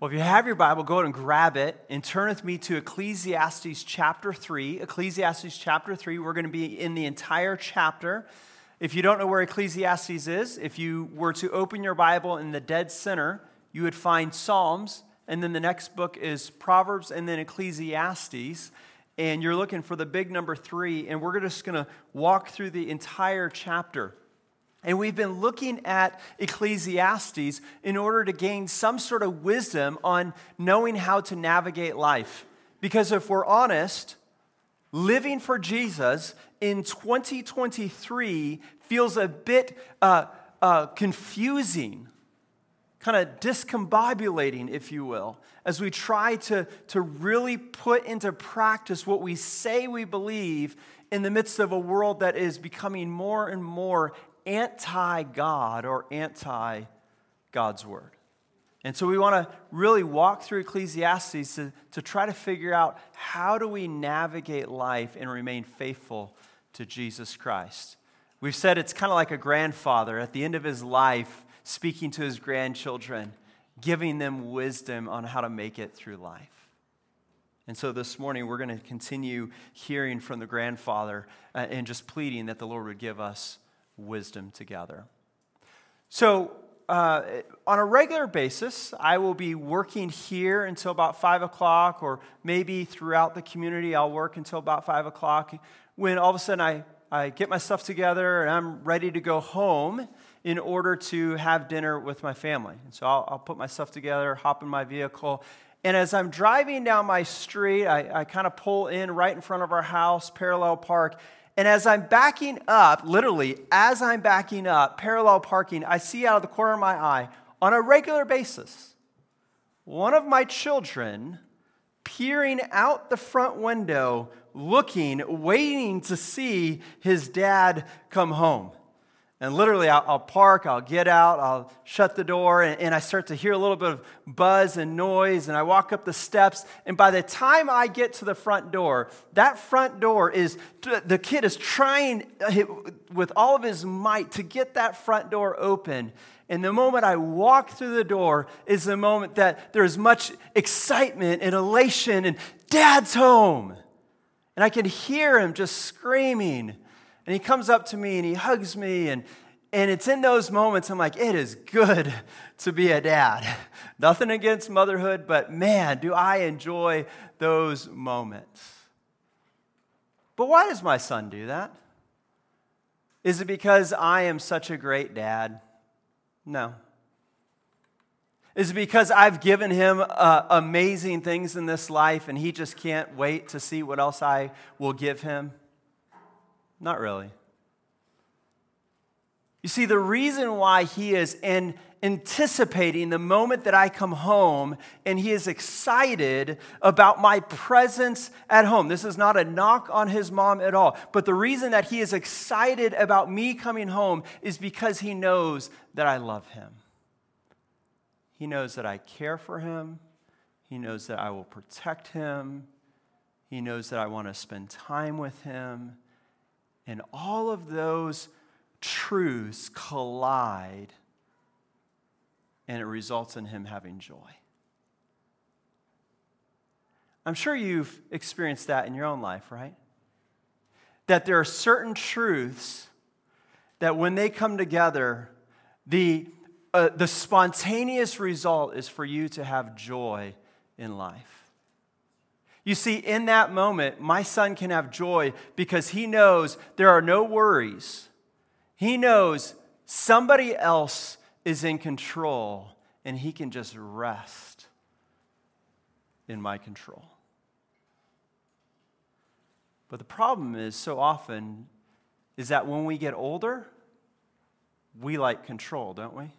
Well, if you have your Bible, go ahead and grab it and turn with me to Ecclesiastes chapter 3. Ecclesiastes chapter 3, we're going to be in the entire chapter. If you don't know where Ecclesiastes is, if you were to open your Bible in the dead center, you would find Psalms, and then the next book is Proverbs, and then Ecclesiastes. And you're looking for the big number three, and we're just going to walk through the entire chapter. And we've been looking at Ecclesiastes in order to gain some sort of wisdom on knowing how to navigate life. Because if we're honest, living for Jesus in 2023 feels a bit uh, uh, confusing, kind of discombobulating, if you will, as we try to, to really put into practice what we say we believe in the midst of a world that is becoming more and more anti God or anti God's word. And so we want to really walk through Ecclesiastes to, to try to figure out how do we navigate life and remain faithful to Jesus Christ. We've said it's kind of like a grandfather at the end of his life speaking to his grandchildren, giving them wisdom on how to make it through life. And so this morning, we're going to continue hearing from the grandfather uh, and just pleading that the Lord would give us wisdom together. So, uh, on a regular basis, I will be working here until about 5 o'clock, or maybe throughout the community, I'll work until about 5 o'clock. When all of a sudden I, I get my stuff together and I'm ready to go home in order to have dinner with my family. And so I'll, I'll put my stuff together, hop in my vehicle, and as I'm driving down my street, I, I kind of pull in right in front of our house, parallel park, and as I'm backing up, literally, as I'm backing up, parallel parking, I see out of the corner of my eye on a regular basis one of my children peering out the front window, looking, waiting to see his dad come home. And literally, I'll, I'll, park, I'll get out, I'll shut the door, and, and, I start to hear a little bit of buzz and noise. And I walk up the steps. And by the time I get to the front door, that front door is, the kid is trying uh, with all of his might to get that front door open. And the moment I walk through the door is the moment that there's much excitement and elation, and dad's home. And I can hear him just screaming and he comes up to me and he hugs me. And, and it's in those moments I'm like, it is good to be a dad. Nothing against motherhood, but man, do I enjoy those moments. But why does my son do that? Is it because I am such a great dad? No. Is it because I've given him uh, amazing things in this life and he just can't wait to see what else I will give him? Not really. You see, the reason why he is in anticipating the moment that I come home and he is excited about my presence at home. This is not a knock on his mom at all. But the reason that he is excited about me coming home is because he knows that I love him. He knows that I care for him. He knows that I will protect him. He knows that I want to spend time with him. And all of those truths collide, and it results in him having joy. I'm sure you've experienced that in your own life, right? That there are certain truths that when they come together, the, uh, the spontaneous result is for you to have joy in life. You see, in that moment, my son can have joy because he knows there are no worries. He knows somebody else is in control and he can just rest in my control. But the problem is, so often, is that when we get older, we like control, don't we?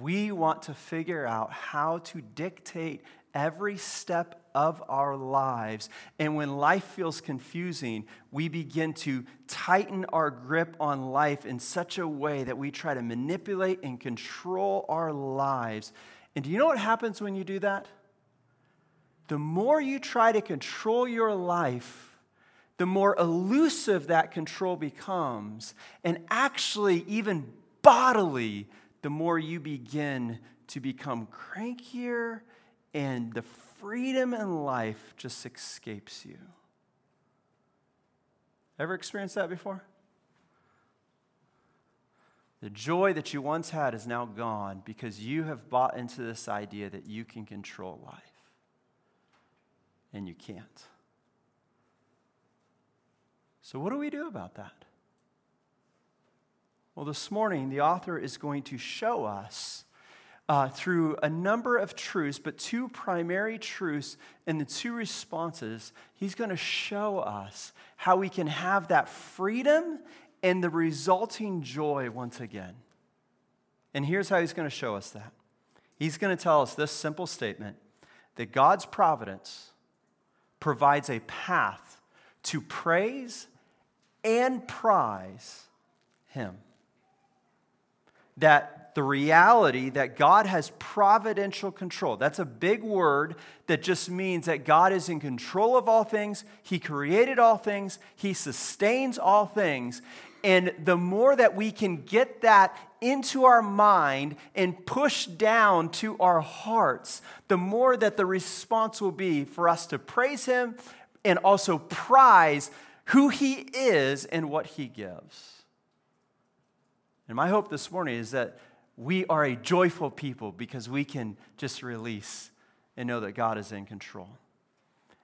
We want to figure out how to dictate every step of our lives. And when life feels confusing, we begin to tighten our grip on life in such a way that we try to manipulate and control our lives. And do you know what happens when you do that? The more you try to control your life, the more elusive that control becomes. And actually, even bodily, the more you begin to become crankier and the freedom in life just escapes you. Ever experienced that before? The joy that you once had is now gone because you have bought into this idea that you can control life. And you can't. So, what do we do about that? Well, this morning, the author is going to show us uh, through a number of truths, but two primary truths and the two responses. He's going to show us how we can have that freedom and the resulting joy once again. And here's how he's going to show us that. He's going to tell us this simple statement that God's providence provides a path to praise and prize Him that the reality that God has providential control. That's a big word that just means that God is in control of all things. He created all things, He sustains all things. And the more that we can get that into our mind and push down to our hearts, the more that the response will be for us to praise Him and also prize who He is and what He gives. And my hope this morning is that we are a joyful people because we can just release and know that God is in control.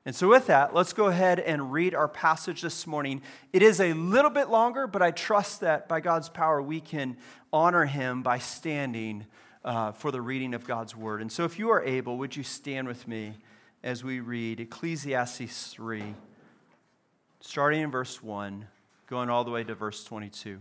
And so, with that, let's go ahead and read our passage this morning. It is a little bit longer, but I trust that by God's power, we can honor Him by standing uh, for the reading of God's word. And so, if you are able, would you stand with me as we read Ecclesiastes 3, starting in verse 1, going all the way to verse 22.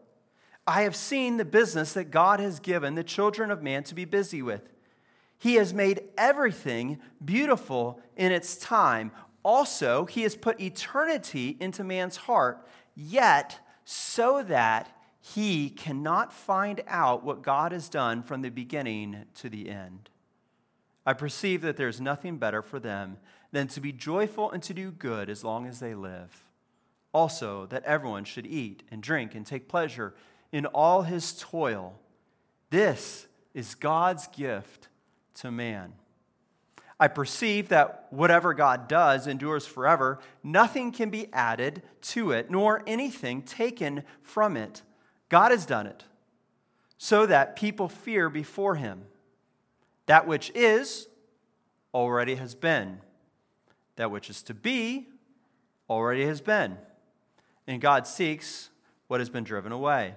I have seen the business that God has given the children of man to be busy with. He has made everything beautiful in its time. Also, He has put eternity into man's heart, yet so that he cannot find out what God has done from the beginning to the end. I perceive that there is nothing better for them than to be joyful and to do good as long as they live. Also, that everyone should eat and drink and take pleasure in all his toil. This is God's gift to man. I perceive that whatever God does endures forever. Nothing can be added to it, nor anything taken from it. God has done it so that people fear before him. That which is already has been, that which is to be already has been. And God seeks what has been driven away.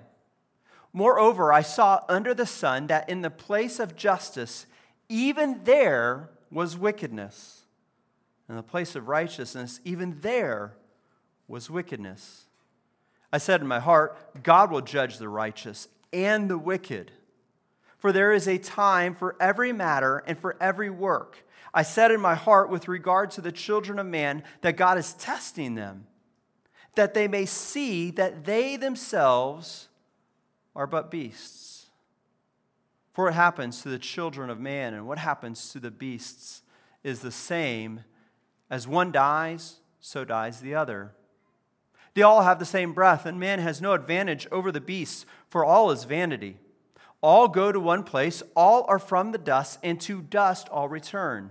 Moreover, I saw under the sun that in the place of justice, even there was wickedness. In the place of righteousness, even there was wickedness. I said in my heart, God will judge the righteous and the wicked. For there is a time for every matter and for every work. I said in my heart, with regard to the children of man, that God is testing them, that they may see that they themselves are but beasts. For what happens to the children of man and what happens to the beasts is the same. As one dies, so dies the other. They all have the same breath, and man has no advantage over the beasts, for all is vanity. All go to one place, all are from the dust, and to dust all return.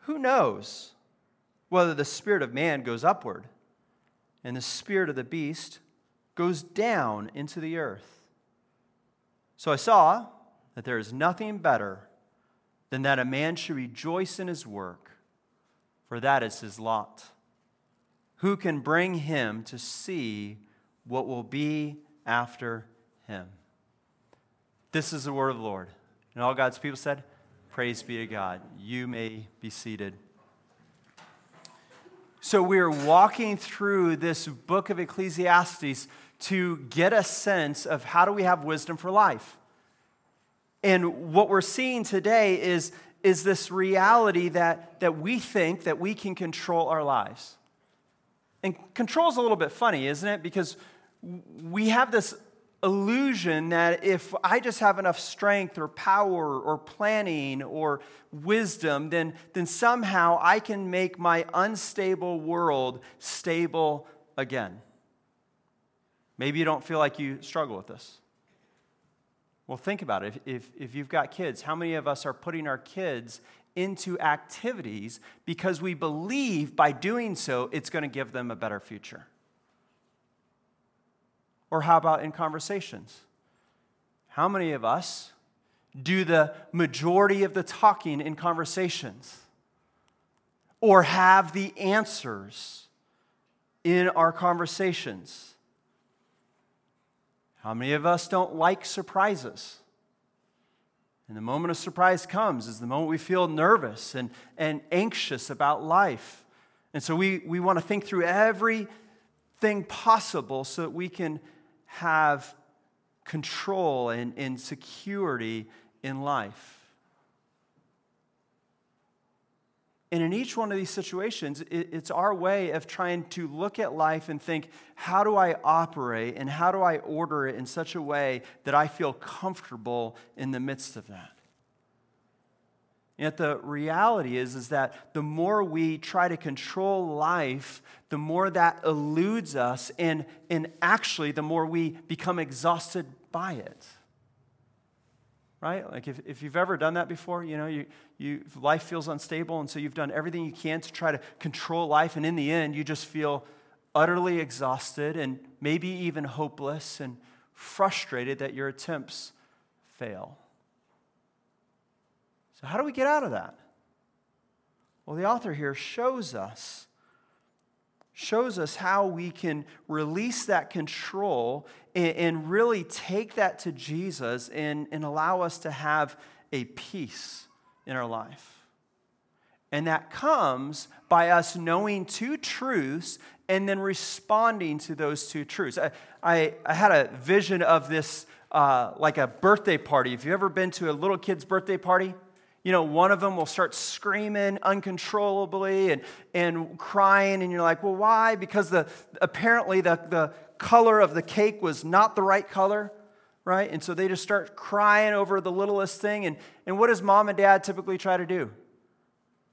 Who knows whether the spirit of man goes upward and the spirit of the beast goes down into the earth. So I saw, that there is nothing better than that a man should rejoice in his work, for that is his lot. Who can bring him to see what will be after him? This is the word of the Lord. And all God's people said, Praise be to God. You may be seated. So, we're walking through this book of Ecclesiastes to get a sense of how do we have wisdom for life. And what we're seeing today is, is this reality that, that we think that we can control our lives. And control is a little bit funny, isn't it? Because we have this illusion that if I just have enough strength or power or planning or wisdom, then, then somehow I can make my unstable world stable again. Maybe you don't feel like you struggle with this. Well, think about it. If, if, if, you've got kids, how many of us are putting our kids into activities because we believe by doing so it's going to give them a better future? Or how about in conversations? How many of us do the majority of the talking in conversations? Or have the answers in our conversations? How many of us don't like surprises? And the moment of surprise comes is the moment we feel nervous and, and anxious about life. And so we, we want to think through everything possible so that we can have control and, and security in life. And in each one of these situations, it's our way of trying to look at life and think, how do I operate and how do I order it in such a way that I feel comfortable in the midst of that? Yet the reality is, is that the more we try to control life, the more that eludes us, and, and actually, the more we become exhausted by it right? Like if, if you've ever done that before, you know, you, you, life feels unstable, and so you've done everything you can to try to control life, and in the end, you just feel utterly exhausted and maybe even hopeless and frustrated that your attempts fail. So, how do we get out of that? Well, the author here shows us shows us how we can release that control and, and, really take that to Jesus and, and allow us to have a peace in our life. And that comes by us knowing two truths and then responding to those two truths. I, I, I had a vision of this uh, like a birthday party. Have you've ever been to a little kid's birthday party? you know, one of them will start screaming uncontrollably and, and crying, and you're like, well, why? Because the, apparently the, the color of the cake was not the right color, right? And so they just start crying over the littlest thing. And, and what does mom and dad typically try to do?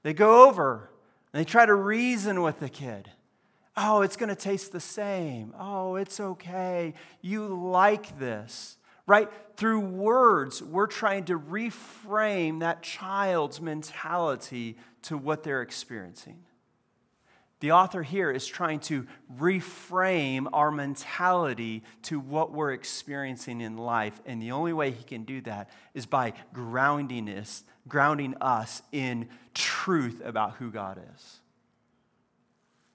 They go over and they try to reason with the kid. Oh, it's going to taste the same. Oh, it's okay. You like this right? Through words, we're trying to reframe that child's mentality to what they're experiencing. The author here is trying to reframe our mentality to what we're experiencing in life. And the only way he can do that is by grounding us, grounding us in truth about who God is.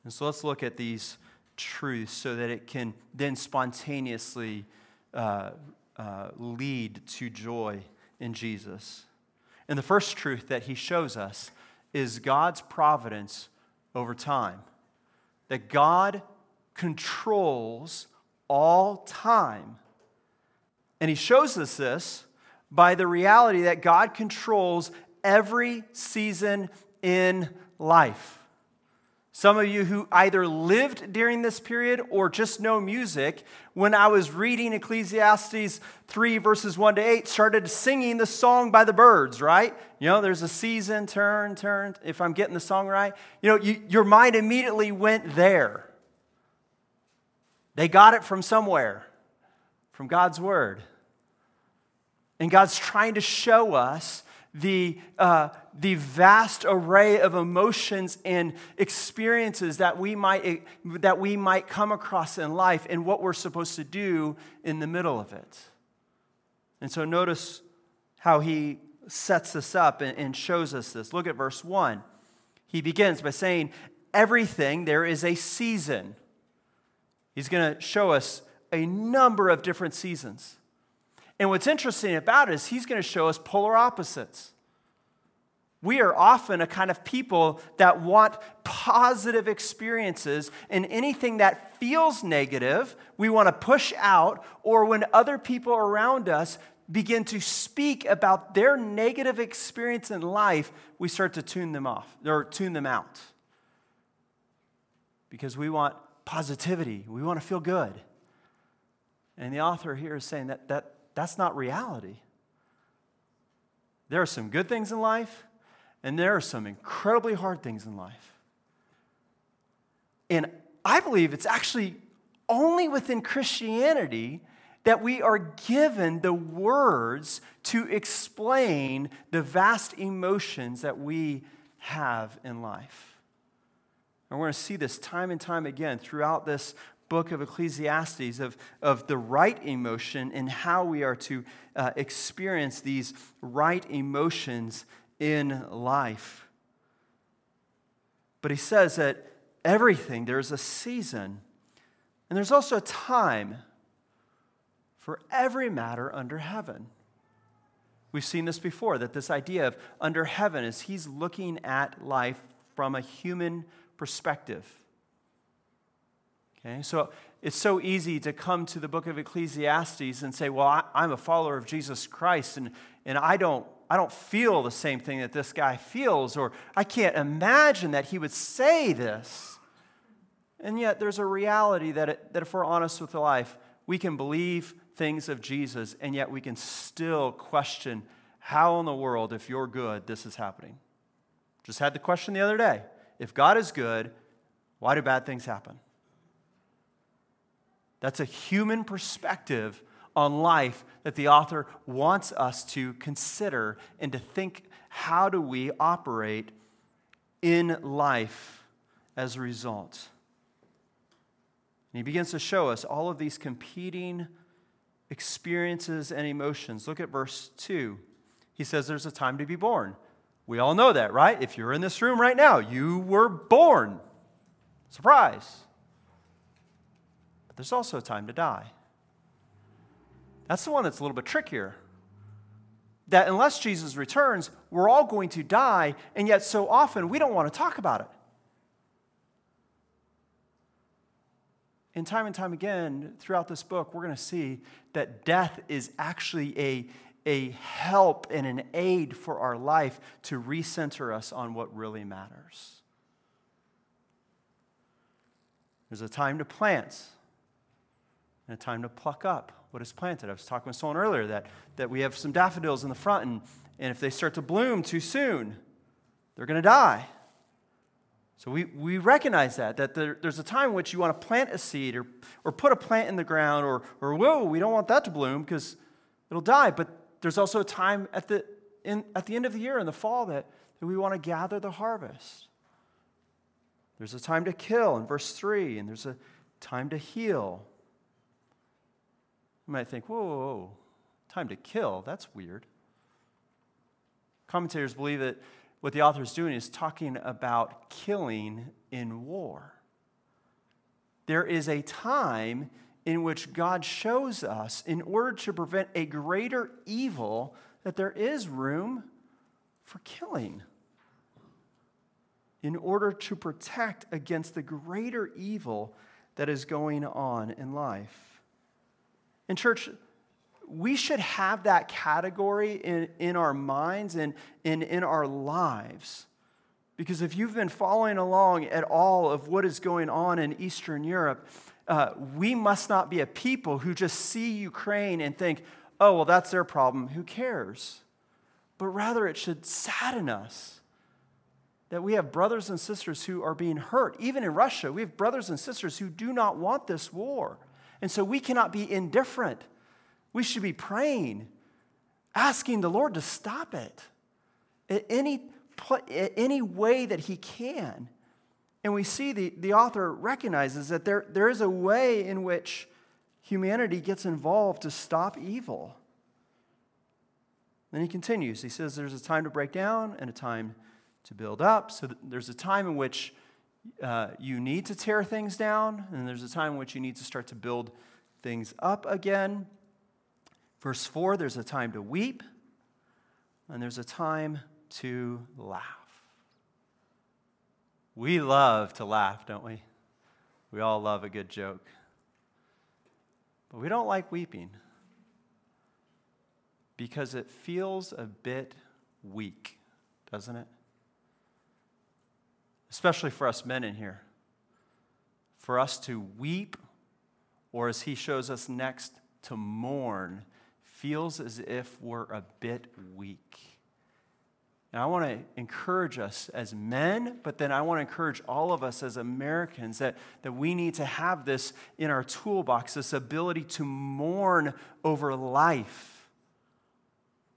And so let's look at these truths so that it can then spontaneously uh, uh, lead to joy in Jesus. And the first truth that he shows us is God's providence over time. That God controls all time. And he shows us this by the reality that God controls every season in life. Some of you who either lived during this period or just know music, when I was reading Ecclesiastes 3, verses 1 to 8, started singing the song by the Byrds, right? You know, there's a season, turn, turn, if I'm getting the song right. You know, you, your mind immediately went there. They got it from somewhere, from God's Word. And God's trying to show us the, uh, the vast array of emotions and experiences that we, might, eh, that we might come across in life and what we're supposed to do in the middle of it. And so notice how he sets this up and, and shows us this. Look at verse 1. He begins by saying, Everything, there is a season. He's going to show us a number of different seasons. And what's interesting about it is he's going to show us polar opposites. We are often a kind of people that want positive experiences, and anything that feels negative, we want to push out, or when other people around us begin to speak about their negative experience in life, we start to tune them off or tune them out. Because we want positivity, we want to feel good. And the author here is saying that, that that's not reality. There are some good things in life, and there are some incredibly hard things in life. And I believe it's actually only within Christianity that we are given the words to explain the vast emotions that we have in life. And we're going to see this time and time again throughout this book of Ecclesiastes of, of the right emotion and how we are to uh, experience these right emotions in life. But he says that everything, there's a season, and there's also a time for every matter under heaven. We've seen this before that this idea of under heaven is he's looking at life from a human perspective. Okay, so it's so easy to come to the book of Ecclesiastes and say, Well, I, am a follower of Jesus Christ, and, and I, don't, I don't feel the same thing that this guy feels, or I can't imagine that he would say this. And yet, there's a reality that, it, that if we're honest with life, we can believe things of Jesus, and yet we can still question how in the world, if you're good, this is happening. Just had the question the other day. If God is good, why do bad things happen? That's a human perspective on life that the author wants us to consider and to think how do we operate in life as a result. And he begins to show us all of these competing experiences and emotions. Look at verse 2. He says there's a time to be born. We all know that, right? If you're in this room right now, you were born. Surprise But there's also a time to die. That's the one that's a little bit trickier. That unless Jesus returns, we're all going to die, and yet so often we don't want to talk about it. And time and time again throughout this book, we're going to see that death is actually a, a help and an aid for our life to recenter us on what really matters. There's a time to plant, and a time to pluck up what is planted. I was talking with someone earlier that, that we have some daffodils in the front, and, and if they start to bloom too soon, they're going to die. So we, we recognize that, that there, there's a time in which you want to plant a seed or, or put a plant in the ground, or, or whoa, we don't want that to bloom because it'll die. But there's also a time at the, in, at the end of the year, in the fall, that, that we want to gather the harvest. There's a time to kill in verse 3, and there's a time to heal you might think, whoa, whoa, whoa, time to kill, that's weird. Commentators believe that what the author is doing is talking about killing in war. There is a time in which God shows us, in order to prevent a greater evil, that there is room for killing. In order to protect against the greater evil that is going on in life. In church, we should have that category in, in our minds and in, in our lives. Because if you've been following along at all of what is going on in Eastern Europe, uh, we must not be a people who just see Ukraine and think, oh, well, that's their problem. Who cares? But rather, it should sadden us that we have brothers and sisters who are being hurt. Even in Russia, we have brothers and sisters who do not want this war. And so we cannot be indifferent. We should be praying, asking the Lord to stop it in any, any way that He can. And we see the, the author recognizes that there, there is a way in which humanity gets involved to stop evil. Then he continues. He says there's a time to break down and a time to build up. So there's a time in which uh, you need to tear things down, and there's a time in which you need to start to build things up again. Verse 4 there's a time to weep, and there's a time to laugh. We love to laugh, don't we? We all love a good joke. But we don't like weeping because it feels a bit weak, doesn't it? Especially for us men in here. For us to weep, or as he shows us next, to mourn, feels as if we're a bit weak. And I want to encourage us as men, but then I want to encourage all of us as Americans that, that we need to have this in our toolbox this ability to mourn over life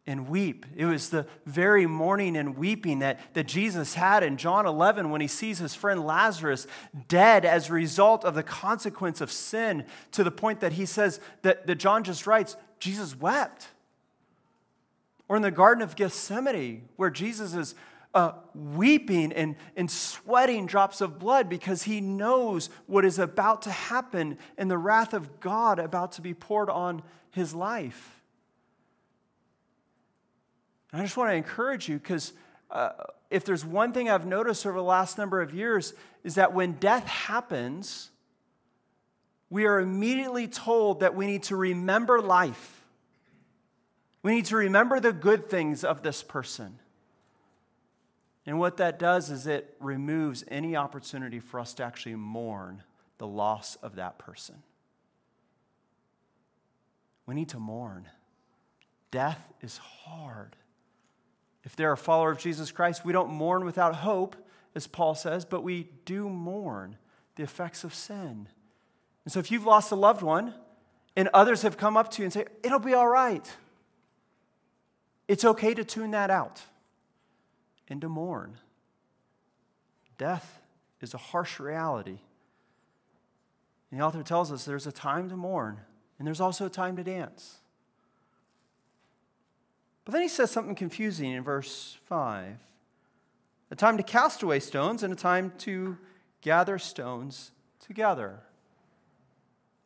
and weep. It was the very mourning and weeping that, that Jesus had in John 11 when he sees his friend Lazarus dead as a result of the consequence of sin, to the point that he says that, that John just writes, Jesus wept. Or in the Garden of Gethsemane, where Jesus is uh, weeping and, and sweating drops of blood because he knows what is about to happen and the wrath of God about to be poured on his life. And I just want to encourage you because uh, if there's one thing I've noticed over the last number of years, is that when death happens, we are immediately told that we need to remember life. We need to remember the good things of this person. And what that does is it removes any opportunity for us to actually mourn the loss of that person. We need to mourn. Death is hard. If they're a follower of Jesus Christ, we don't mourn without hope, as Paul says, but we do mourn the effects of sin. And so if you've lost a loved one and others have come up to you and say, it'll be all right, it's okay to tune that out and to mourn. Death is a harsh reality. And the author tells us there's a time to mourn, and there's also a time to dance. But then he says something confusing in verse 5 a time to cast away stones and a time to gather stones together.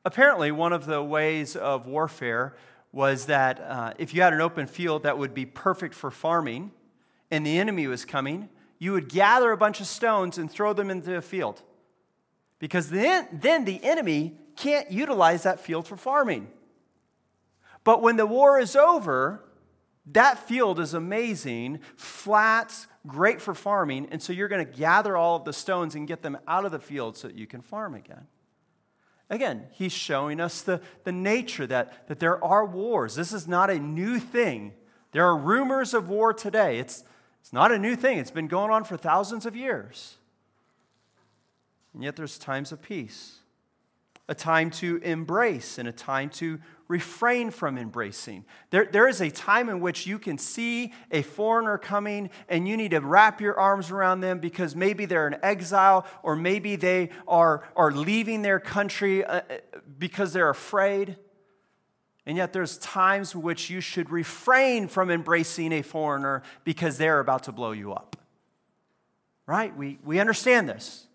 Apparently, one of the ways of warfare was that uh, if you had an open field that would be perfect for farming and the enemy was coming, you would gather a bunch of stones and throw them into the field. Because then, then the enemy can't utilize that field for farming. But when the war is over, that field is amazing, flat, great for farming, and so you're going to gather all of the stones and get them out of the field so that you can farm again. Again, he's showing us the, the nature that, that there are wars. This is not a new thing. There are rumors of war today. It's, it's not a new thing, it's been going on for thousands of years. And yet there's times of peace, a time to embrace and a time to refrain from embracing. There, there is a time in which you can see a foreigner coming and you need to wrap your arms around them because maybe they're in exile or maybe they are, are leaving their country uh, uh, because they're afraid. And yet, there's times which you should refrain from embracing a foreigner because they're about to blow you up. Right? We, we understand this.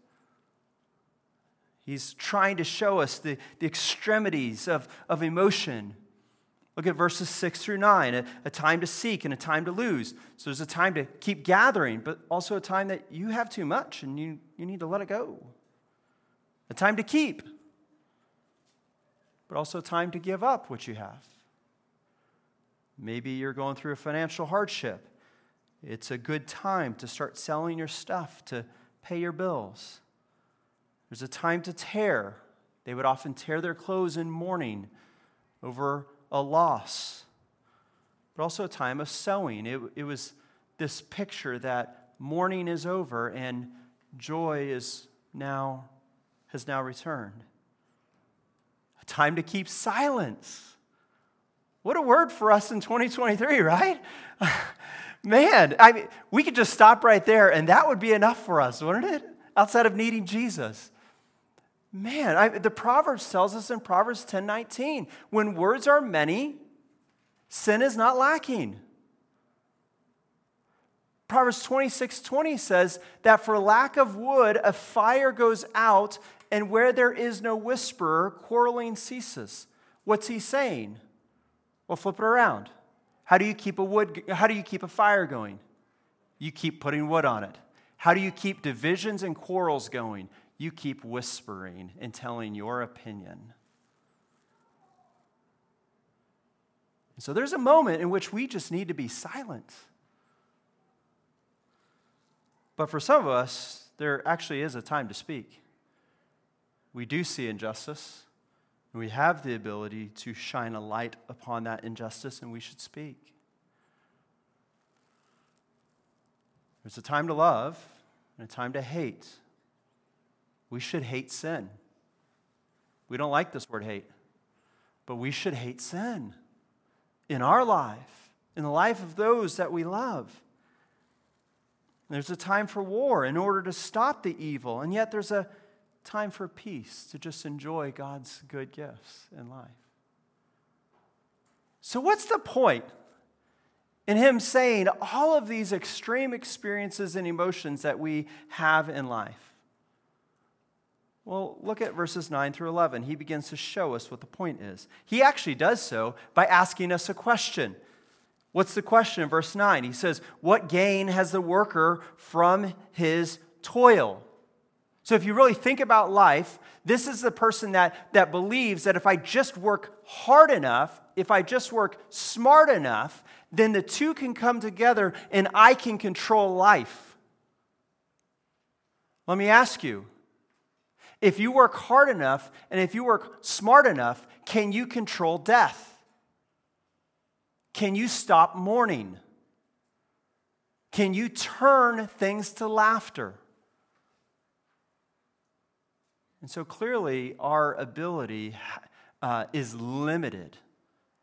He's trying to show us the, the extremities of, of emotion. Look at verses 6 through 9 a, a, time to seek and a time to lose. So there's a time to keep gathering, but also a time that you have too much and you, you need to let it go. A time to keep, but also a time to give up what you have. Maybe you're going through a financial hardship. It's a good time to start selling your stuff to pay your bills. There's a time to tear. They would often tear their clothes in mourning over a loss, but also a time of sowing. It, it was this picture that mourning is over and joy is now has now returned. A time to keep silence. What a word for us in 2023, right? Man, I mean, we could just stop right there and that would be enough for us, wouldn't it? Outside of needing Jesus. Man, I, the Proverbs tells us in Proverbs 10 19, when words are many, sin is not lacking. Proverbs 26 20 says that for lack of wood, a fire goes out, and where there is no whisperer, quarreling ceases. What's he saying? Well, flip it around. How do you keep a wood how do you keep a fire going? You keep putting wood on it. How do you keep divisions and quarrels going? You keep whispering and telling your opinion. so there's a moment in which we just need to be silent. But for some of us, there actually is a time to speak. We do see injustice, and we have the ability to shine a light upon that injustice, and we should speak. There's a time to love and a time to hate. We should hate sin. We don't like this word hate, but we should hate sin in our life, in the life of those that we love. There's a time for war in order to stop the evil, and yet there's a time for peace to just enjoy God's good gifts in life. So, what's the point in him saying all of these extreme experiences and emotions that we have in life? Well, look at verses 9 through 11. He begins to show us what the point is. He actually does so by asking us a question. What's the question in verse 9? He says, What gain has the worker from his toil? So, if you really think about life, this is the person that, that believes that if I just work hard enough, if I just work smart enough, then the two can come together and I can control life. Let me ask you if you work hard enough and if you work smart enough, can you control death? Can you stop mourning? Can you turn things to laughter? And so clearly, our ability uh, is limited.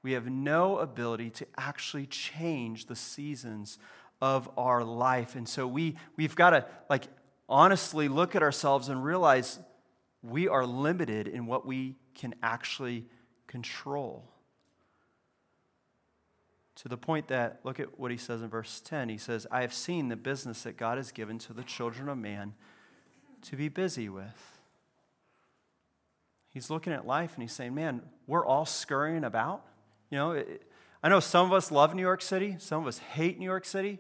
We have no ability to actually change the seasons of our life. And so we, we've got to, like, honestly look at ourselves and realize we are limited in what we can actually control. To the point that, look at what he says in verse 10. He says, I have seen the business that God has given to the children of man to be busy with. He's looking at life and he's saying, Man, we're all scurrying about. You know, I know some of us love New York City, some of us hate New York City,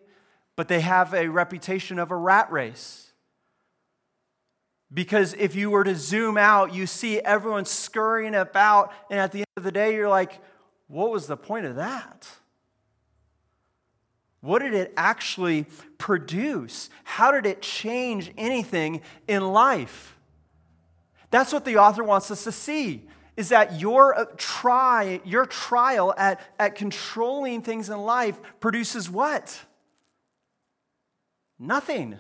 but they have a reputation of a rat race. Because if you were to zoom out, you see everyone scurrying about, and at the end of the day, you're like, what was the point of that? What did it actually produce? How did it change anything in life? That's what the author wants us to see is that your uh, try your trial at, at controlling things in life produces what? Nothing.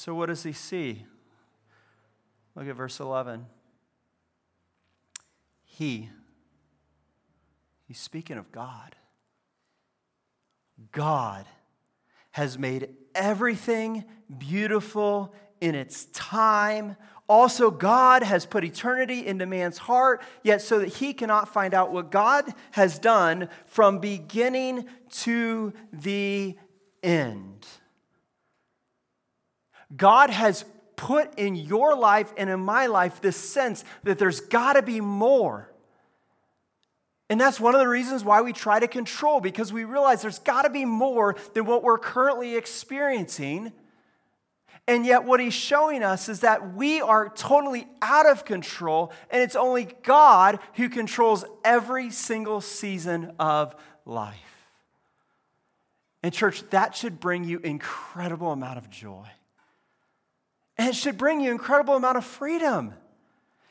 So, what does he see? Look at verse 11. He, he's speaking of God. God has made everything beautiful in its time. Also, God has put eternity into man's heart, yet so that he cannot find out what God has done from beginning to the end. God has put in your life and in my life this sense that there's got to be more. And that's one of the reasons why we try to control, because we realize there's got to be more than what we're currently experiencing. And yet, what he's showing us is that we are totally out of control, and it's only God who controls every single season of life. And, church, that should bring you incredible amount of joy. And it should bring you incredible amount of freedom.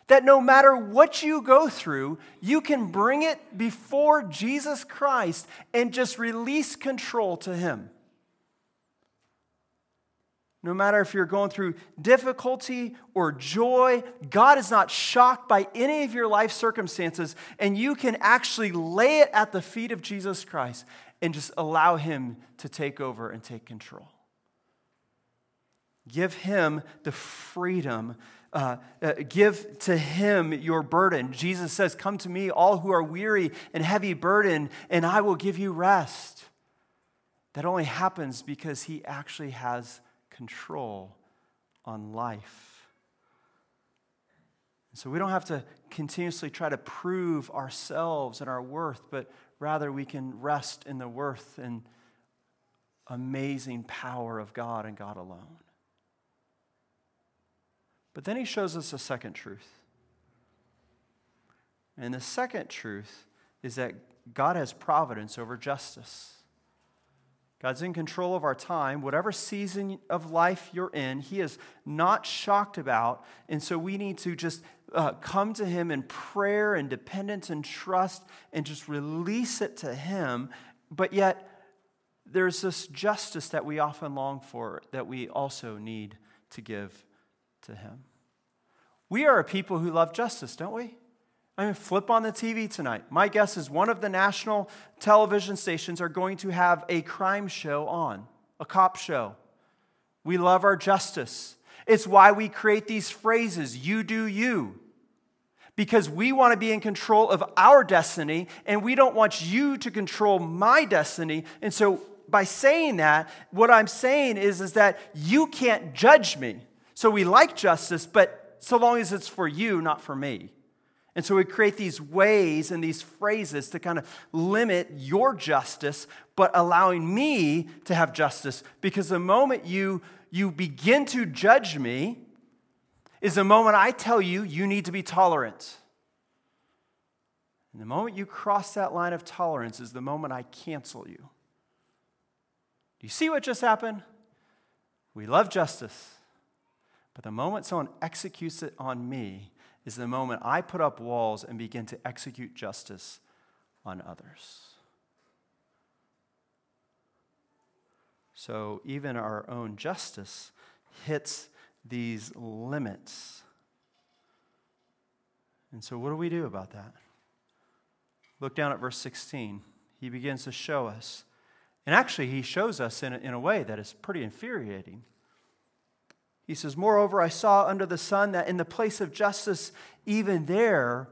That no matter what you go through, you can bring it before Jesus Christ and just release control to Him. No matter if you're going through difficulty or joy, God is not shocked by any of your life circumstances, and you can actually lay it at the feet of Jesus Christ and just allow Him to take over and take control. Give him the freedom. Uh, uh, give to him your burden. Jesus says, Come to me, all who are weary and heavy burden, and I will give you rest. That only happens because he actually has control on life. So we don't have to continuously try to prove ourselves and our worth, but rather we can rest in the worth and amazing power of God and God alone. But then he shows us a second truth. And the second truth is that God has providence over justice. God's in control of our time. Whatever season of life you're in, He is not shocked about. And so we need to just uh, come to Him in prayer and dependence and trust and just release it to Him. But yet, there's this justice that we often long for that we also need to give to Him. We are a people who love justice, don't we? I mean, flip on the TV tonight. My guess is one of the national television stations are going to have a crime show on, a cop show. We love our justice. It's why we create these phrases, you do you. Because we want to be in control of our destiny and we don't want you to control my destiny. And so by saying that, what I'm saying is, is that you can't judge me. So we like justice, but so long as it's for you, not for me. And so we create these ways and these phrases to kind of limit your justice, but allowing me to have justice. Because the moment you, you begin to judge me is the moment I tell you you need to be tolerant. And the moment you cross that line of tolerance is the moment I cancel you. Do you see what just happened? We love justice. But the moment someone executes it on me, is the moment I put up walls and begin to execute justice on others. So even our own justice hits these limits. And so, what do we do about that? Look down at verse 16. He begins to show us. And actually, he shows us in a, in a way that is pretty infuriating. He says, Moreover, I saw under the sun that in the place of justice, even there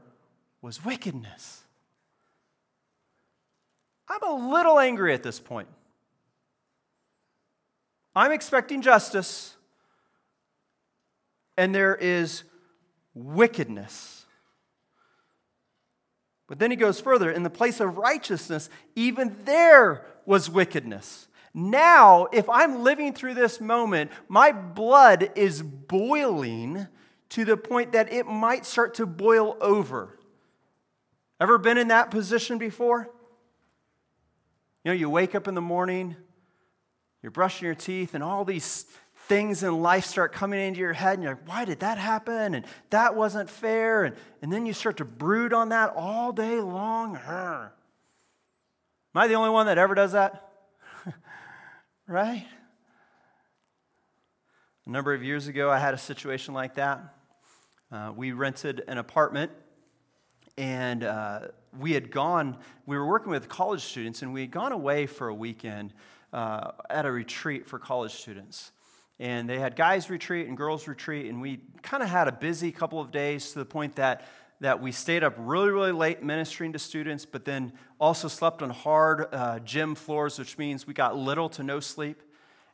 was wickedness. I'm a little angry at this point. I'm expecting justice, and there is wickedness. But then he goes further in the place of righteousness, even there was wickedness. Now, if I'm living through this moment, my blood is boiling to the point that it might start to boil over. Ever been in that position before? You know, you wake up in the morning, you're brushing your teeth, and all these things in life start coming into your head, and you're like, why did that happen? And that wasn't fair. And, and then you start to brood on that all day long. Am I the only one that ever does that? Right? A number of years ago, I had a situation like that. Uh, we rented an apartment and uh, we had gone, we were working with college students, and we had gone away for a weekend uh, at a retreat for college students. And they had guys' retreat and girls' retreat, and we kind of had a busy couple of days to the point that that we stayed up really, really late ministering to students, but then also slept on hard uh, gym floors, which means we got little to no sleep.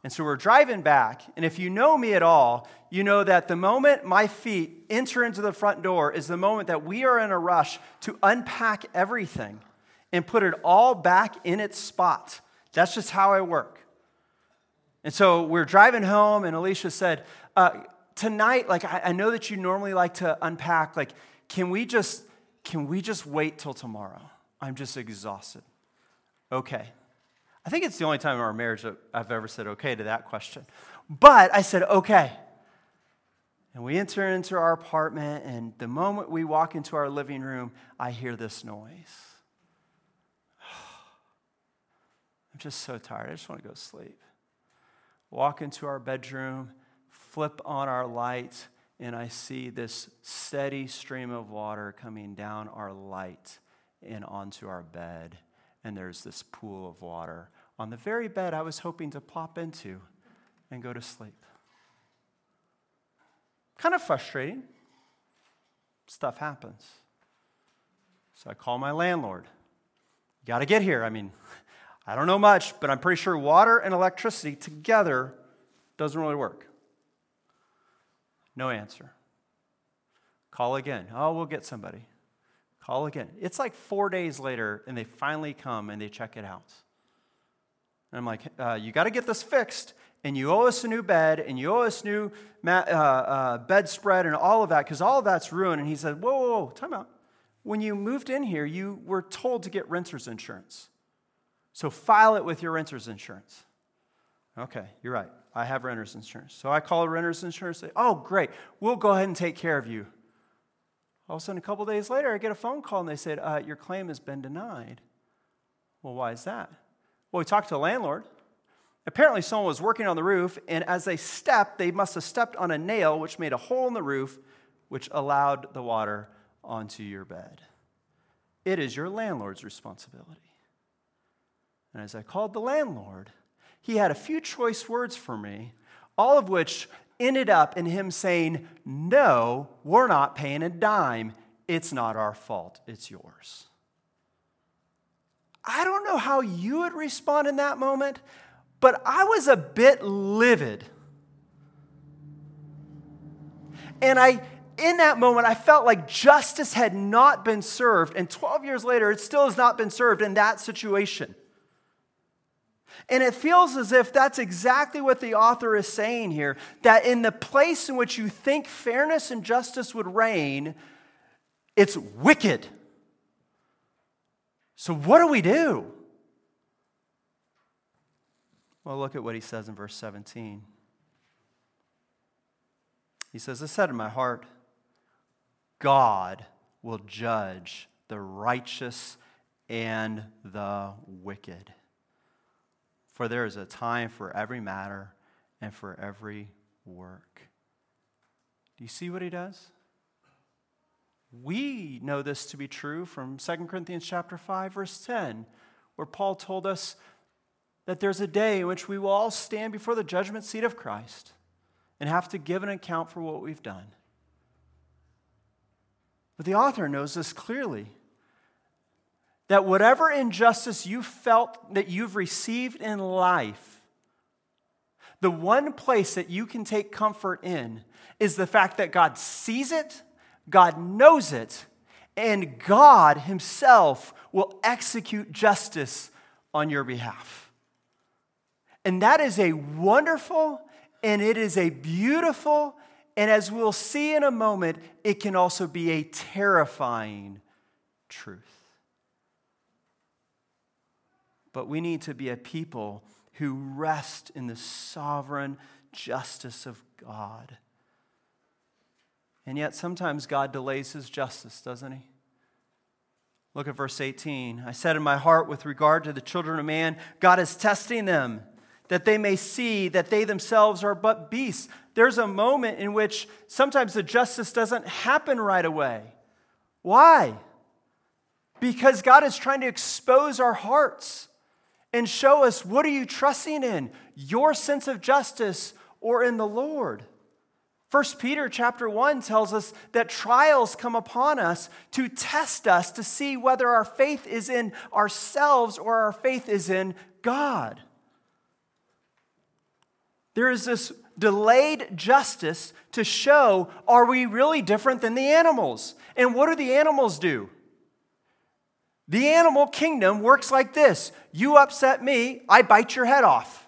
And so we're driving back. And if you know me at all, you know that the moment my feet enter into the front door is the moment that we are in a rush to unpack everything and put it all back in its spot. That's just how I work. And so we're driving home, and Alicia said, uh, Tonight, like, I, I know that you normally like to unpack, like, can we just can we just wait till tomorrow? I'm just exhausted. Okay. I think it's the only time in our marriage that I've ever said okay to that question. But I said, okay. And we enter into our apartment, and the moment we walk into our living room, I hear this noise. I'm just so tired. I just want to go to sleep. Walk into our bedroom, flip on our light, and I see this steady stream of water coming down our light and onto our bed. And there's this pool of water on the very bed I was hoping to plop into and go to sleep. Kind of frustrating. Stuff happens. So I call my landlord. You Got to get here. I mean, I don't know much, but I'm pretty sure water and electricity together doesn't really work. No answer. Call again. Oh, we'll get somebody. Call again. It's like four days later, and they finally come and they check it out. And I'm like, uh, you got to get this fixed, and you owe us a new bed, and you owe us new mat, uh, uh, bedspread, and all of that, because all of that's ruined. And he said, whoa, whoa, whoa, time out. When you moved in here, you were told to get renter's insurance. So file it with your renter's insurance. Okay, you're right. I have renter's insurance. So I call renter's insurance. And say, oh, great. We'll go ahead and take care of you. All of a sudden, a couple days later, I get a phone call and they said, uh, Your claim has been denied. Well, why is that? Well, we talked to the landlord. Apparently, someone was working on the roof, and as they stepped, they must have stepped on a nail, which made a hole in the roof, which allowed the water onto your bed. It is your landlord's responsibility. And as I called the landlord, he had a few choice words for me, all of which ended up in him saying, No, we're not paying a dime. It's not our fault, it's yours. I don't know how you would respond in that moment, but I was a bit livid. And I, in that moment, I felt like justice had not been served. And 12 years later, it still has not been served in that situation. And it feels as if that's exactly what the author is saying here that in the place in which you think fairness and justice would reign, it's wicked. So, what do we do? Well, look at what he says in verse 17. He says, I said in my heart, God will judge the righteous and the wicked. For there is a time for every matter and for every work. Do you see what he does? We know this to be true from 2 Corinthians chapter 5 verse 10 where Paul told us that there's a day in which we will all stand before the judgment seat of Christ and have to give an account for what we've done. But the author knows this clearly that whatever injustice you felt that you've received in life, the one place that you can take comfort in is the fact that God sees it, God knows it, and God Himself will execute justice on your behalf. And that is a wonderful and it is a beautiful, and as we'll see in a moment, it can also be a terrifying truth. But we need to be a people who rest in the sovereign justice of God. And yet, sometimes God delays his justice, doesn't he? Look at verse 18. I said in my heart, with regard to the children of man, God is testing them, that they may see that they themselves are but beasts. There's a moment in which sometimes the justice doesn't happen right away. Why? Because God is trying to expose our hearts and show us what are you trusting in your sense of justice or in the lord. 1 peter chapter 1 tells us that trials come upon us to test us to see whether our faith is in ourselves or our faith is in god. There is this delayed justice to show are we really different than the animals? And what do the animals do the animal kingdom works like this you upset me, I bite your head off.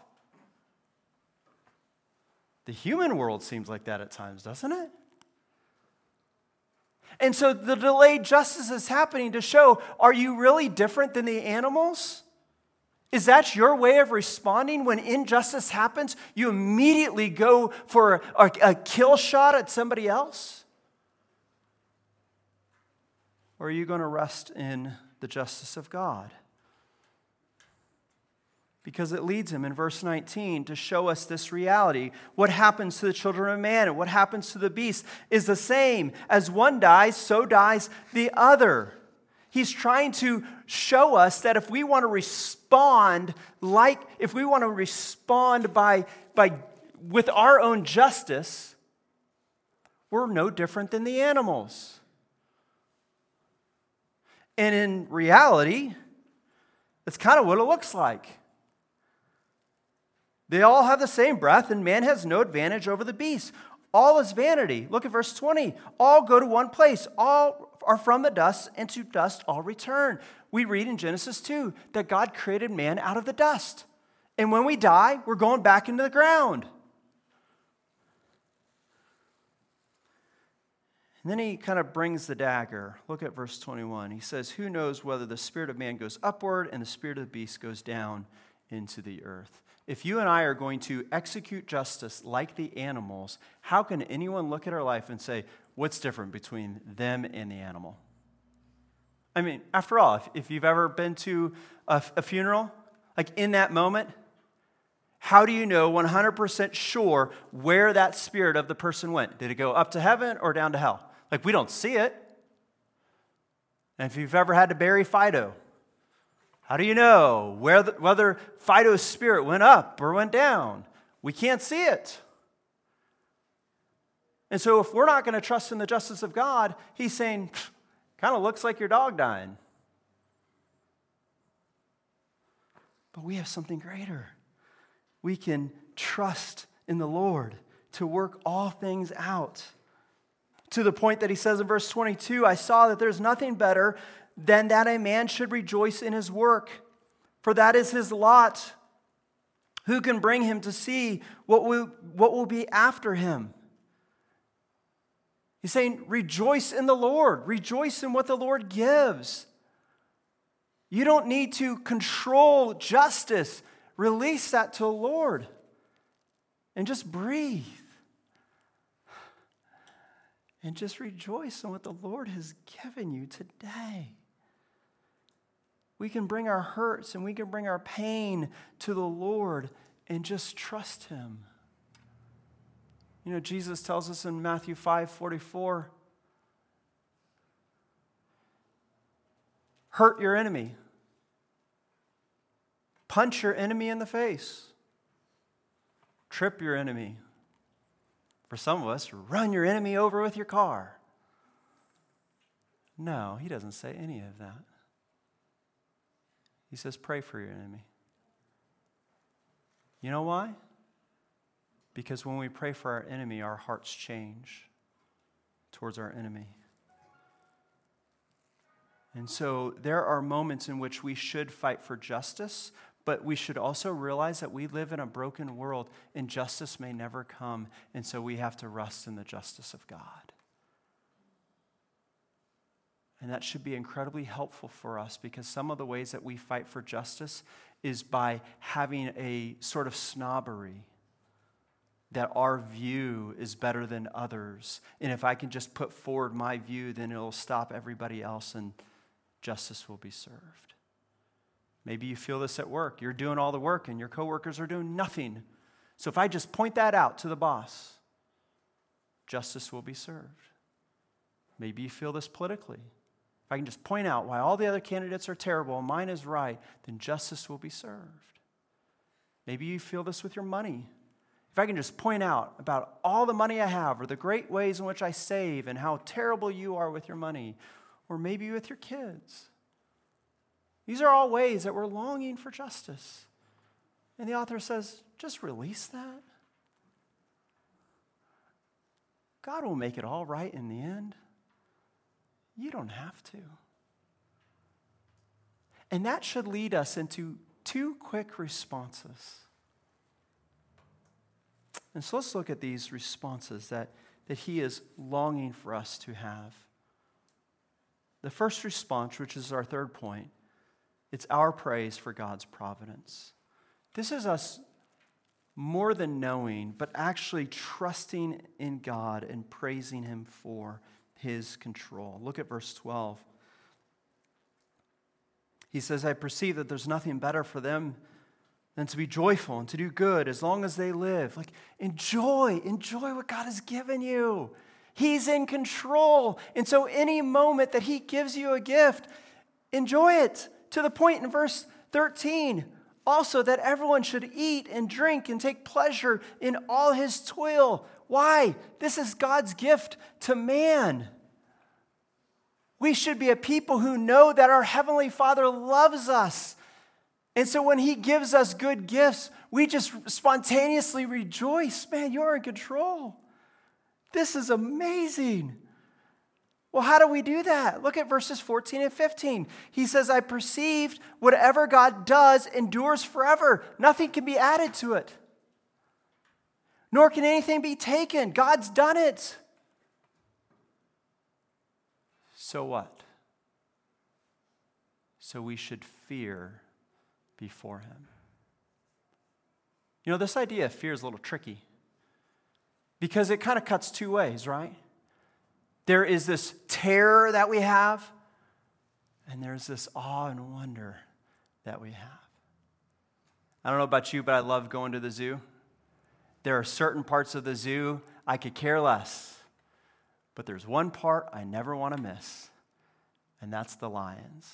The human world seems like that at times, doesn't it? And so the delayed justice is happening to show are you really different than the animals? Is that your way of responding when injustice happens? You immediately go for a, a kill shot at somebody else? Or are you going to rest in the justice of God. Because it leads him in verse 19 to show us this reality. What happens to the children of man and what happens to the beast is the same. As one dies, so dies the other. He's trying to show us that if we want to respond like, if we want to respond by, by with our own justice, we're no different than the animals. And in reality, that's kind of what it looks like. They all have the same breath, and man has no advantage over the beast. All is vanity. Look at verse 20. All go to one place. All are from the dust, and to dust all return. We read in Genesis 2 that God created man out of the dust. And when we die, we're going back into the ground. And then he kind of brings the dagger. Look at verse 21. He says, Who knows whether the spirit of man goes upward and the spirit of the beast goes down into the earth? If you and I are going to execute justice like the animals, how can anyone look at our life and say, What's different between them and the animal? I mean, after all, if, if you've ever been to a, a funeral, like in that moment, how do you know 100% sure where that spirit of the person went? Did it go up to heaven or down to hell? Like, we don't see it. And if you've ever had to bury Fido, how do you know where the, whether Fido's spirit went up or went down? We can't see it. And so, if we're not going to trust in the justice of God, he's saying, kind of looks like your dog dying. But we have something greater. We can trust in the Lord to work all things out to the point that he says in verse 22 I saw that there's nothing better than that a man should rejoice in his work, for that is his lot. Who can bring him to see what will, what will be after him? He's saying, Rejoice in the Lord, rejoice in what the Lord gives. You don't need to control justice, release that to the Lord and just breathe and just rejoice in what the Lord has given you today. We can bring our hurts and we can bring our pain to the Lord and just trust Him. You know, Jesus tells us in Matthew 5 44, hurt your enemy, punch your enemy in the face, trip your enemy, for some of us, run your enemy over with your car. No, he doesn't say any of that. He says, pray for your enemy. You know why? Because when we pray for our enemy, our hearts change towards our enemy. And so there are moments in which we should fight for justice, but we should also realize that we live in a broken world and justice may never come. And so we have to rest in the justice of God. And that should be incredibly helpful for us because some of the ways that we fight for justice is by having a sort of snobbery that our view is better than others. And if I can just put forward my view, then it'll stop everybody else and justice will be served. Maybe you feel this at work. You're doing all the work and your coworkers are doing nothing. So if I just point that out to the boss, justice will be served. Maybe you feel this politically. If I can just point out why all the other candidates are terrible and mine is right, then justice will be served. Maybe you feel this with your money. If I can just point out about all the money I have or the great ways in which I save and how terrible you are with your money, or maybe with your kids. These are all ways that we're longing for justice. And the author says, just release that. God will make it all right in the end. You don't have to. And that should lead us into two quick responses. And so let's look at these responses that, that he is longing for us to have. The first response, which is our third point, it's our praise for God's providence. This is us more than knowing, but actually trusting in God and praising Him for His control. Look at verse 12. He says, I perceive that there's nothing better for them than to be joyful and to do good as long as they live. Like, enjoy, enjoy what God has given you. He's in control. And so, any moment that He gives you a gift, enjoy it to the point in verse 13 also that everyone should eat and drink and take pleasure in all his toil. Why? This is God's gift to man. We should be a people who know that our Heavenly Father loves us. And so when He gives us good gifts, we just spontaneously rejoice. Man, you're in control. This is amazing. Well, how do we do that? Look at verses 14 and 15. He says, I perceived whatever God does endures forever, nothing can be added to it, nor can anything be taken. God's done it. So what? So we should fear before Him. You know, this idea of fear is a little tricky because it kind of cuts two ways, right? There is this terror that we have, and there's this awe and wonder that we have. I don't know about you, but I love going to the zoo. There are certain parts of the zoo I could care less. But there's one part I never want to miss, and that's the lions.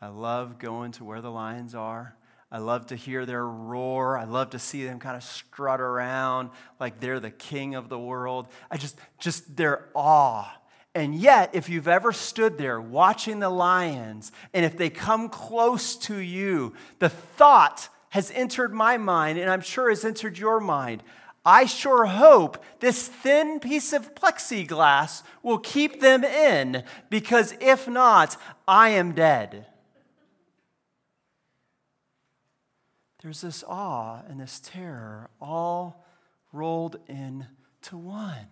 I love going to where the lions are. I love to hear their roar. I love to see them kind of strut around like they're the king of the world. I just, just their awe. And yet, if you've ever stood there watching the lions, and if they come close to you, the thought has entered my mind, and I'm sure has entered your mind I sure hope this thin piece of plexiglass will keep them in, because if not, I am dead. There's this awe and this terror all rolled into one.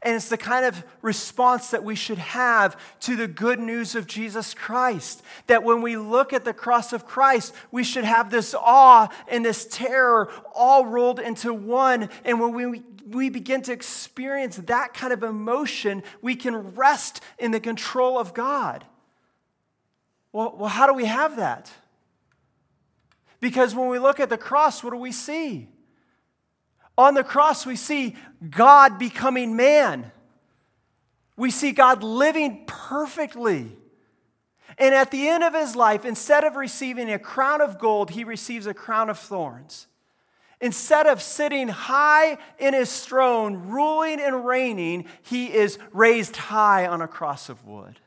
And it's the kind of response that we should have to the good news of Jesus Christ. That when we look at the cross of Christ, we should have this awe and this terror all rolled into one. And when we, we begin to experience that kind of emotion, we can rest in the control of God. Well, well how do we have that? Because when we look at the cross, what do we see? On the cross, we see God becoming man. We see God living perfectly. And at the end of his life, instead of receiving a crown of gold, he receives a crown of thorns. Instead of sitting high in his throne, ruling and reigning, he is raised high on a cross of wood.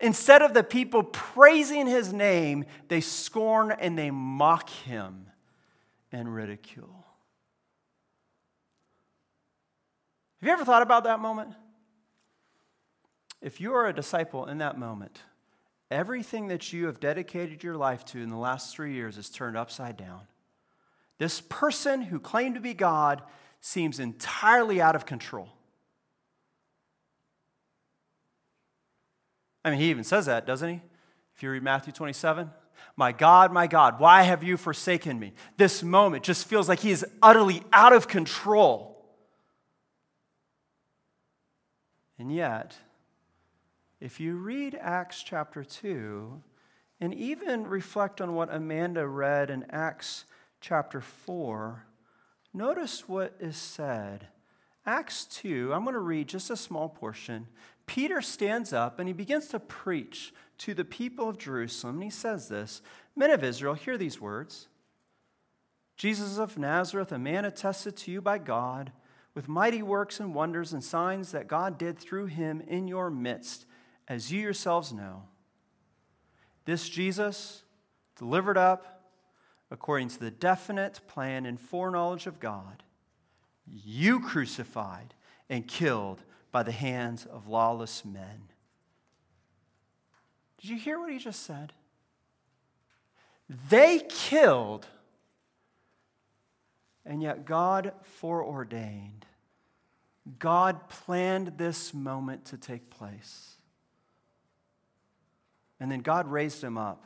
Instead of the people praising his name, they scorn and they mock him and ridicule. Have you ever thought about that moment? If you are a disciple in that moment, everything that you have dedicated your life to in the last three years is turned upside down. This person who claimed to be God seems entirely out of control. I mean, he even says that, doesn't he? If you read Matthew 27, my God, my God, why have you forsaken me? This moment just feels like he is utterly out of control. And yet, if you read Acts chapter 2 and even reflect on what Amanda read in Acts chapter 4, notice what is said. Acts 2, I'm going to read just a small portion. Peter stands up and he begins to preach to the people of Jerusalem. And he says this Men of Israel, hear these words Jesus of Nazareth, a man attested to you by God with mighty works and wonders and signs that God did through him in your midst, as you yourselves know. This Jesus, delivered up according to the definite plan and foreknowledge of God, you crucified and killed by the hands of lawless men. Did you hear what he just said? They killed, and yet God foreordained God planned this moment to take place. And then God raised him up,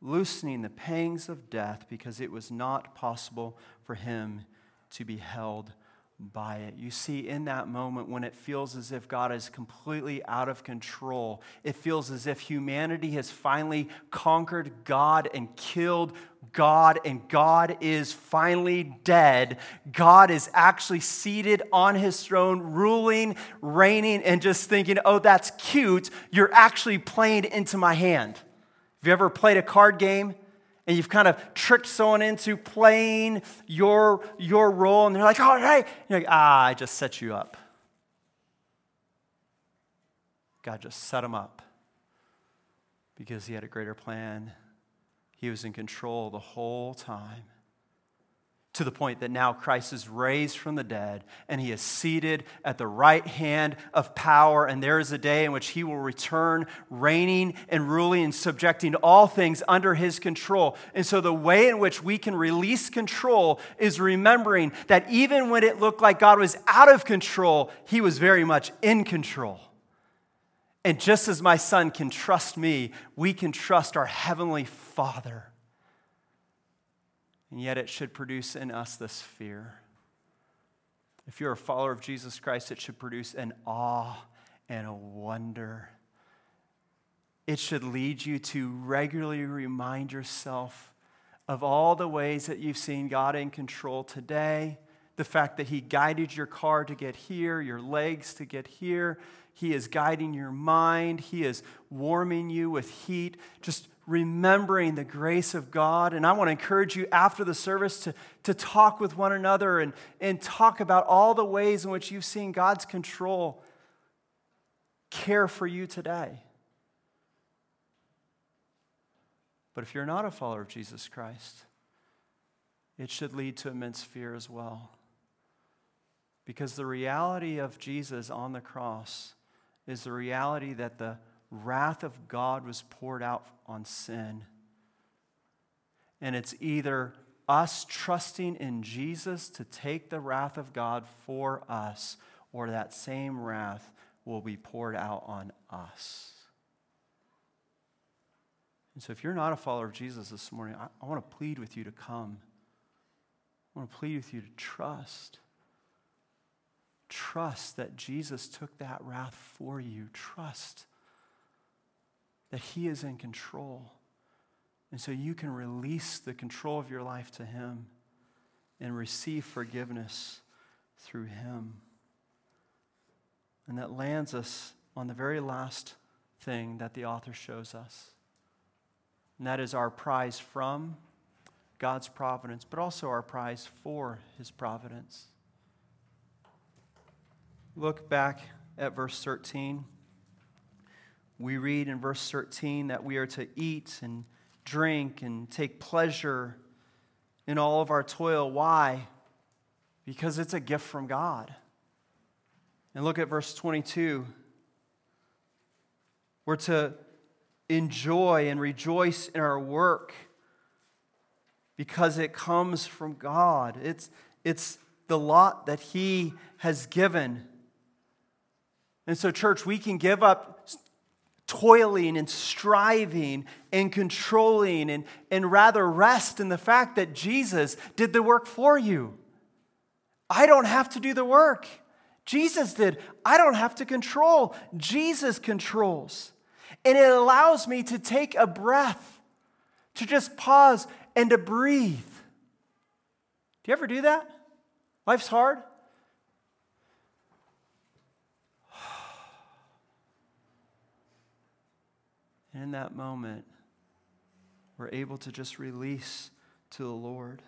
loosening the pangs of death because it was not possible for him to be held by it. You see, in that moment when it feels as if God is completely out of control, it feels as if humanity has finally conquered God and killed God, and God is finally dead. God is actually seated on his throne, ruling, reigning, and just thinking, oh, that's cute. You're actually playing into my hand. Have you ever played a card game? And you've kind of tricked someone into playing your, your role, and they're like, all right. You're like, ah, I just set you up. God just set him up because he had a greater plan. He was in control the whole time to the point that now Christ is raised from the dead and he is seated at the right hand of power. And there is a day in which he will return, reigning and ruling and subjecting all things under his control. And so, the way in which we can release control is remembering that even when it looked like God was out of control, he was very much in control. And just as my son can trust me, we can trust our heavenly Father. And yet it should produce in us this fear. If you're a follower of Jesus Christ, it should produce an awe and a wonder. It should lead you to regularly remind yourself of all the ways that you've seen God in control today. The fact that He guided your car to get here, your legs to get here. He is guiding your mind. He is warming you with heat. Just remembering the grace of God. And I want to encourage you after the service to, to talk with one another and, and talk about all the ways in which you've seen God's control care for you today. But if you're not a follower of Jesus Christ, it should lead to immense fear as well. Because the reality of Jesus on the cross is the reality that the wrath of God was poured out on sin. And it's either us trusting in Jesus to take the wrath of God for us, or that same wrath will be poured out on us. And so, if you're not a follower of Jesus this morning, I, I want to plead with you to come. I want to plead with you to trust. Trust that Jesus took that wrath for you. Trust that He is in control. And so you can release the control of your life to Him and receive forgiveness through Him. And that lands us on the very last thing that the author shows us. And that is our prize from God's providence, but also our prize for His providence. Look back at verse 13 we read in verse 13 that we are to eat and drink and take pleasure in all of our toil. Why? Because it's a gift from God. And look at verse 22. We're to enjoy and rejoice in our work because it comes from God. It's, it's the lot that He has given. And so, church, we can give up toiling and striving and controlling and, and rather rest in the fact that Jesus did the work for you. I don't have to do the work. Jesus did. I don't have to control. Jesus controls. And it allows me to take a breath, to just pause and to breathe. Do you ever do that? Life's hard. And in that moment, we're able to just release to the Lord.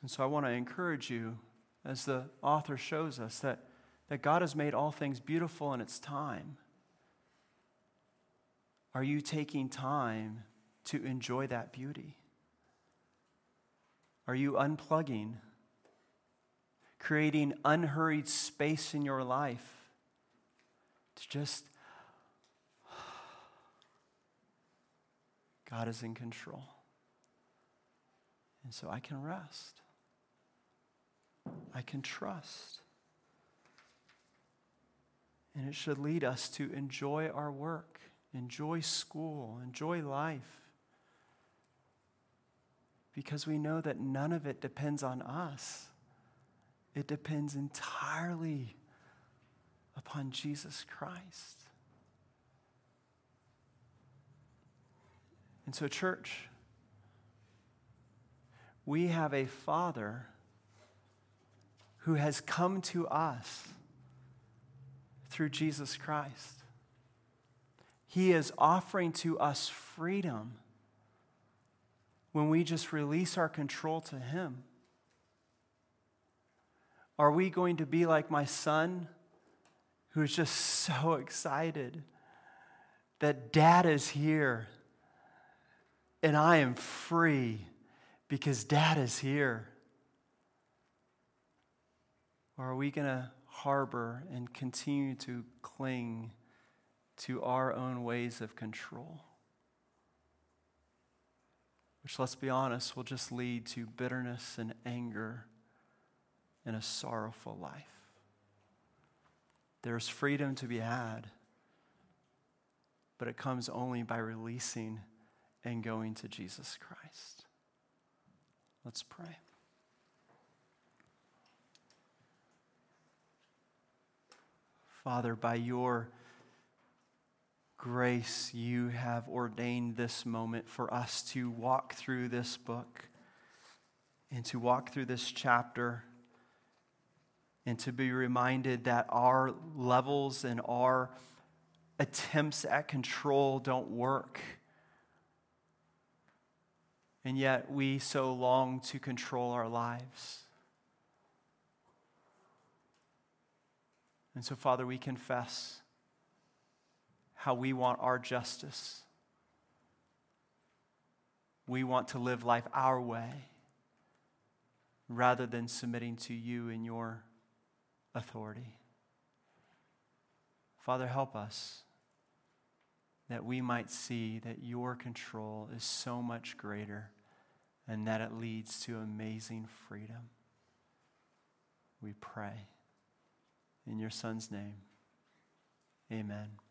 And so I want to encourage you, as the author shows us, that, that God has made all things beautiful in its time. Are you taking time to enjoy that beauty? Are you unplugging, creating unhurried space in your life to just God is in control. And so I can rest. I can trust. And it should lead us to enjoy our work, enjoy school, enjoy life. Because we know that none of it depends on us, it depends entirely upon Jesus Christ. And so, church, we have a Father who has come to us through Jesus Christ. He is offering to us freedom when we just release our control to Him? Are we going to be like my son who's just so excited that dad is here and I am free because dad is here? Or are we going to harbor and continue to cling to our own ways of control? Which, let's be honest, will just lead to bitterness and anger and a sorrowful life. There's freedom to be had, but it comes only by releasing and going to Jesus Christ. Let's pray. Father, by your grace, you have ordained this moment for us to walk through this book and to walk through this chapter and to be reminded that our levels and our attempts at control don't work. And yet we so long to control our lives. And so, Father, we confess how we want our justice. We want to live life our way rather than submitting to you in your authority. Father, help us that we might see that your control is so much greater and that it leads to amazing freedom. We pray. In your Son's name, amen.